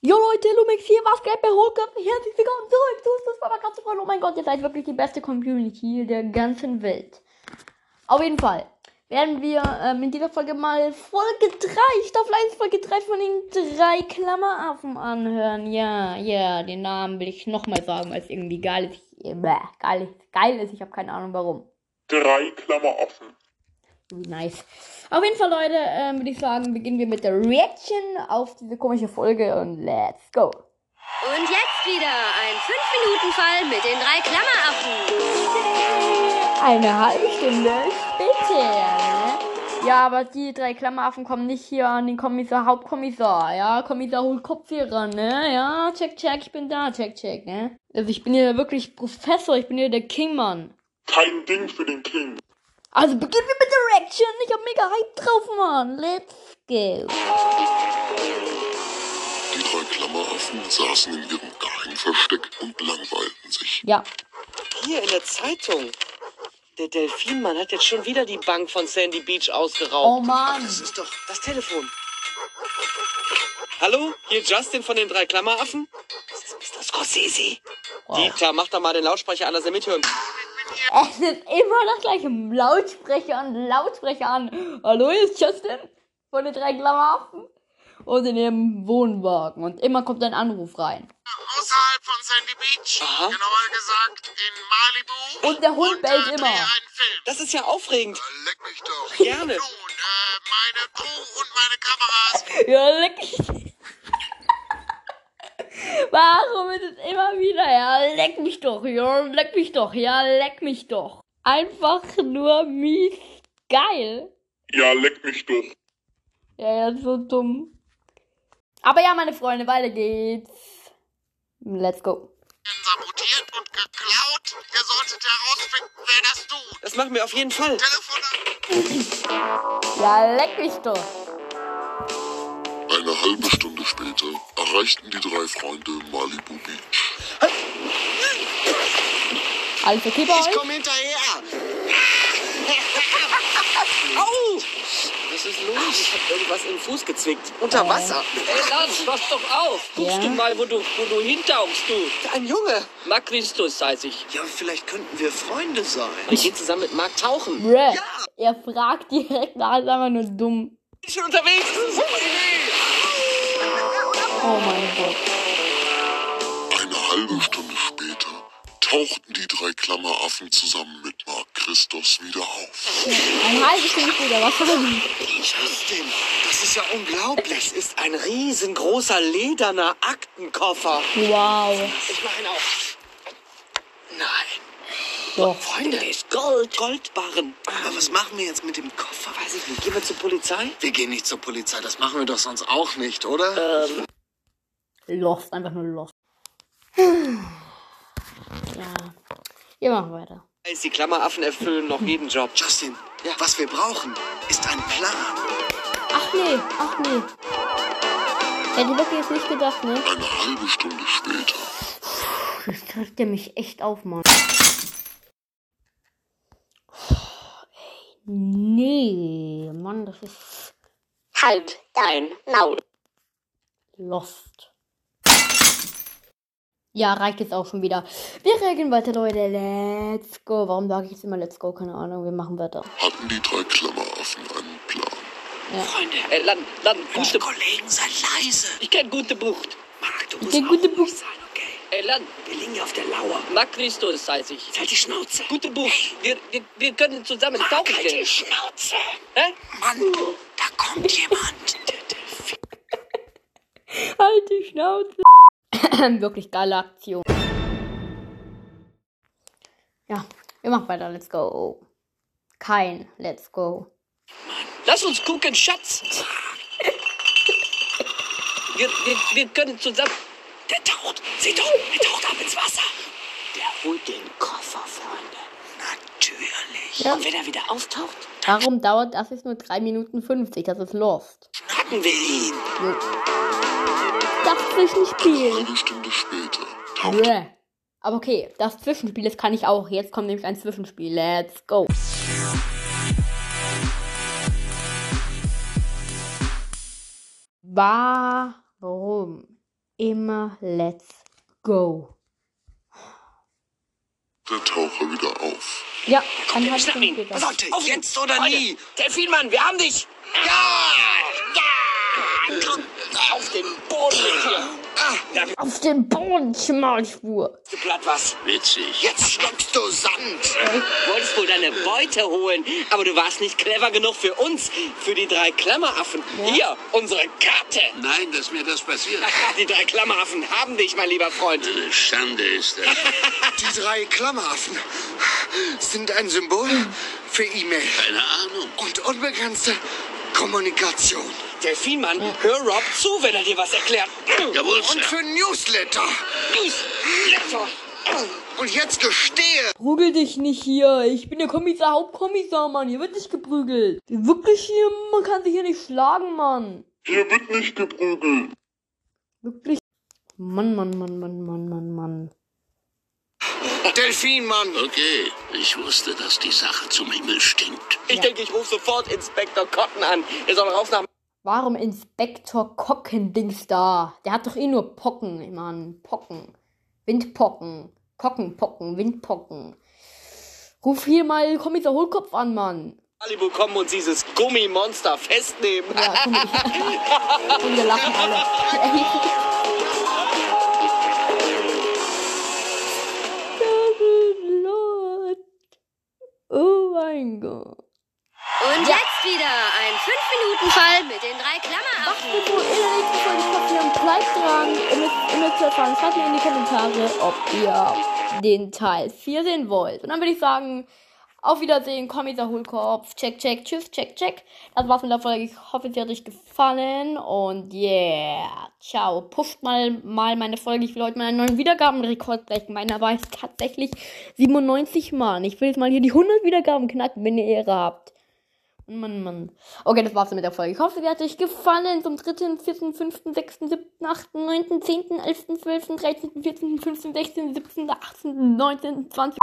Jo Leute, Lumix hier, was geht bei Hohlkopf? Herzlich willkommen zurück zu das war ganz voll. Oh mein Gott, ihr seid wirklich die beste Community der ganzen Welt. Auf jeden Fall werden wir ähm, in dieser Folge mal Folge 3, Staffel 1, Folge 3 von den drei Klammeraffen anhören. Ja, ja, den Namen will ich nochmal sagen, weil es irgendwie geil ist. Ich, äh, geil, ist geil ist, ich habe keine Ahnung warum. Drei Klammeraffen. Nice. Auf jeden Fall, Leute, ähm, würde ich sagen, beginnen wir mit der Reaction auf diese komische Folge und let's go. Und jetzt wieder ein 5-Minuten-Fall mit den drei Klammeraffen. Eine halbe Stunde später. Ja, aber die drei Klammeraffen kommen nicht hier an den Kommissar, Hauptkommissar. Ja, Kommissar holt Kopfhörer, ne? Ja, check, check, ich bin da, check, check, ne? Also ich bin hier wirklich Professor, ich bin hier der Kingmann. Kein Ding für den King. Also beginnen wir mit der Reaction. Ich hab mega Hype drauf, Mann. Let's go. Die drei Klammeraffen saßen in ihrem Geheimversteck und langweilten sich. Ja. Hier in der Zeitung. Der Delfinmann hat jetzt schon wieder die Bank von Sandy Beach ausgeraubt. Oh Mann. Das ist doch das Telefon. Hallo, hier Justin von den drei Klammeraffen. Das ist Mr. Scorsese. Dieter, mach doch mal den Lautsprecher an, dass er mithört. Es ist immer das gleiche. Lautsprecher und Lautsprecher an. Hallo, hier ist Justin von den drei Klammeraffen. Und in ihrem Wohnwagen. Und immer kommt ein Anruf rein. außerhalb von Sandy Beach, Aha. genauer gesagt in Malibu. Und der Hund und, bellt äh, immer. Das ist ja aufregend. Leck mich doch. Gerne. Nun, äh, meine Crew und meine Kameras Ja, leck mich. Warum ist es immer wieder? Ja, leck mich doch. Ja, leck mich doch. Ja, leck mich doch. Einfach nur mies geil. Ja, leck mich doch. Ja, ja, so dumm. Aber ja, meine Freunde, weiter geht's. Let's go. sabotiert und geklaut. Ihr solltet herausfinden, wer das tut. Das machen wir auf jeden Fall. Telefonat. Ja, leck mich doch. Eine halbe Stunde später erreichten die drei Freunde Malibu Beach. Alles okay bei euch? Komm hinterher. Au! Was ist los? Ich hab irgendwas im Fuß gezwickt. Unter Wasser. Ey, Lars, pass doch auf. Guckst Ja? du mal, wo du, wo du hintauchst, du. Ein Junge. Mark Christus heiß ich. Ja, vielleicht könnten wir Freunde sein. Ich gehe zusammen mit Marc tauchen. Bruh. Er fragt direkt nach, ist einfach nur dumm. Bin schon unterwegs. Oh mein Gott. Eine halbe Stunde später tauchten die drei Klammeraffen zusammen mit Mark Christos wieder auf. Ein halbes Stunde später, was haben Justin, das ist ja unglaublich. Das ist ein riesengroßer lederner Aktenkoffer. Wow. Ich mache ihn auf. Nein. Doch. Freunde, ist Gold. Goldbarren. Aber was machen wir jetzt mit dem Koffer? Weiß ich nicht. Gehen wir zur Polizei? Wir gehen nicht zur Polizei, das machen wir doch sonst auch nicht, oder? Lost, einfach nur lost. Ja. Wir machen weiter. Weiß, Die Klammeraffen erfüllen noch jeden Job. Justin, was wir brauchen, ist ein Plan. Ach nee, ach nee. Hätte ich wirklich jetzt nicht gedacht, ne? Eine halbe Stunde später Das trifft der mich echt auf, Mann. Ey, nee, Mann, das ist Halt dein Maul. lost. Ja, reicht jetzt auch schon wieder. Wir regeln weiter, Leute. Let's go. Warum sage ich jetzt immer Let's go? Keine Ahnung. Wir machen weiter. hatten die drei Klammeraffen einen Plan. Freunde, ey, Land, Land, gute, Kollegen, sei leise. ich kenn gute Bucht. Marc, du musst Der gute auch Buch. ruhig sein, okay? Ey, Land, Wir liegen hier auf der Lauer. Mark Christus heiß ich. Halt die Schnauze. Gute Bucht. Wir, wir, wir können zusammen tauchen Halt die. Schnauze. Hä? Mann, da kommt jemand. Halt die Schnauze. Wirklich geile Aktion. Ja, wir machen weiter. Let's go. Kein Let's go. Lass uns gucken, Schatz. Wir, wir, wir können zusammen... Der taucht. Seht doch, er taucht ab ins Wasser. Der holt den Koffer, Freunde. Natürlich. Ja. Und wenn er wieder auftaucht, Warum dauert das jetzt nur 3 Minuten 50? Das ist Lost. schnappen wir ihn. Das Zwischenspiel. Eine Stunde später Bäh. Aber okay, das Zwischenspiel, das kann ich auch. Jetzt kommt nämlich ein Zwischenspiel. Let's go. Warum immer let's go. Der Taucher wieder auf. Ja, dann hat Schnapp ihn. später. Pass auf, jetzt oder nie. Delfinmann, wir haben dich. Ja! Ja! Auf den. Auf den Boden, Schmalspur. Du platt was. Witzig. Jetzt schluckst du Sand. Wolltest wohl deine Beute holen, aber du warst nicht clever genug für uns, für die drei Klammeraffen. Hier, unsere Karte. Nein, dass mir das passiert. Die drei Klammeraffen haben dich, mein lieber Freund. Eine Schande ist das. Die drei Klammeraffen sind ein Symbol für E-Mail Keine Ahnung. und unbegrenzte Kommunikation. Delfinmann, hör Rob zu, wenn er dir was erklärt. Jawohl, Und Sir. für Newsletter. Newsletter. Und jetzt gestehe, Prügel dich nicht hier. Ich bin der Kommissar, Hauptkommissar, Mann. Hier wird nicht geprügelt. Wirklich hier, man kann sich hier nicht schlagen, Mann. Hier wird nicht geprügelt. Wirklich. Mann, Mann, Mann, Mann, Mann, Mann, Mann. Delfinmann. Okay, ich wusste, dass die Sache zum Himmel stinkt. Ich denke, ich rufe sofort Inspektor Cotton an. Er soll raus nach Warum Inspektor Kockendings da? Der hat doch eh nur Pocken, Mann. Pocken. Windpocken. Kockenpocken, Windpocken. Ruf hier mal Kommissar Hohlkopf an, Mann. Malibu kommen und dieses Gummimonster festnehmen. Ja, komm ich. Und wir lachen alle. müsst erfahren. Schreibt mir in die Kommentare, ob ihr den Teil 4 sehen wollt. Und dann würde ich sagen, auf Wiedersehen, Kommissar Hohlkopf. Check, check, tschüss, check, check. Das war's mit der Folge. Ich hoffe, sie hat euch gefallen. Und yeah, ciao. Pusht mal, mal meine Folge. Ich will heute mal einen neuen Wiedergabenrekord brechen. Meiner war es tatsächlich 97 Mal. Ich will jetzt mal hier die 100 Wiedergaben knacken, wenn ihr Ehre habt. Mann, Mann. Okay, das war's mit der Folge. Ich hoffe, sie hat euch gefallen. Zum 3., 4., 5., 6., 7., 8., 9., 10., 11., 12., 13., 14., 15., 16., 17., 18., 19., 20.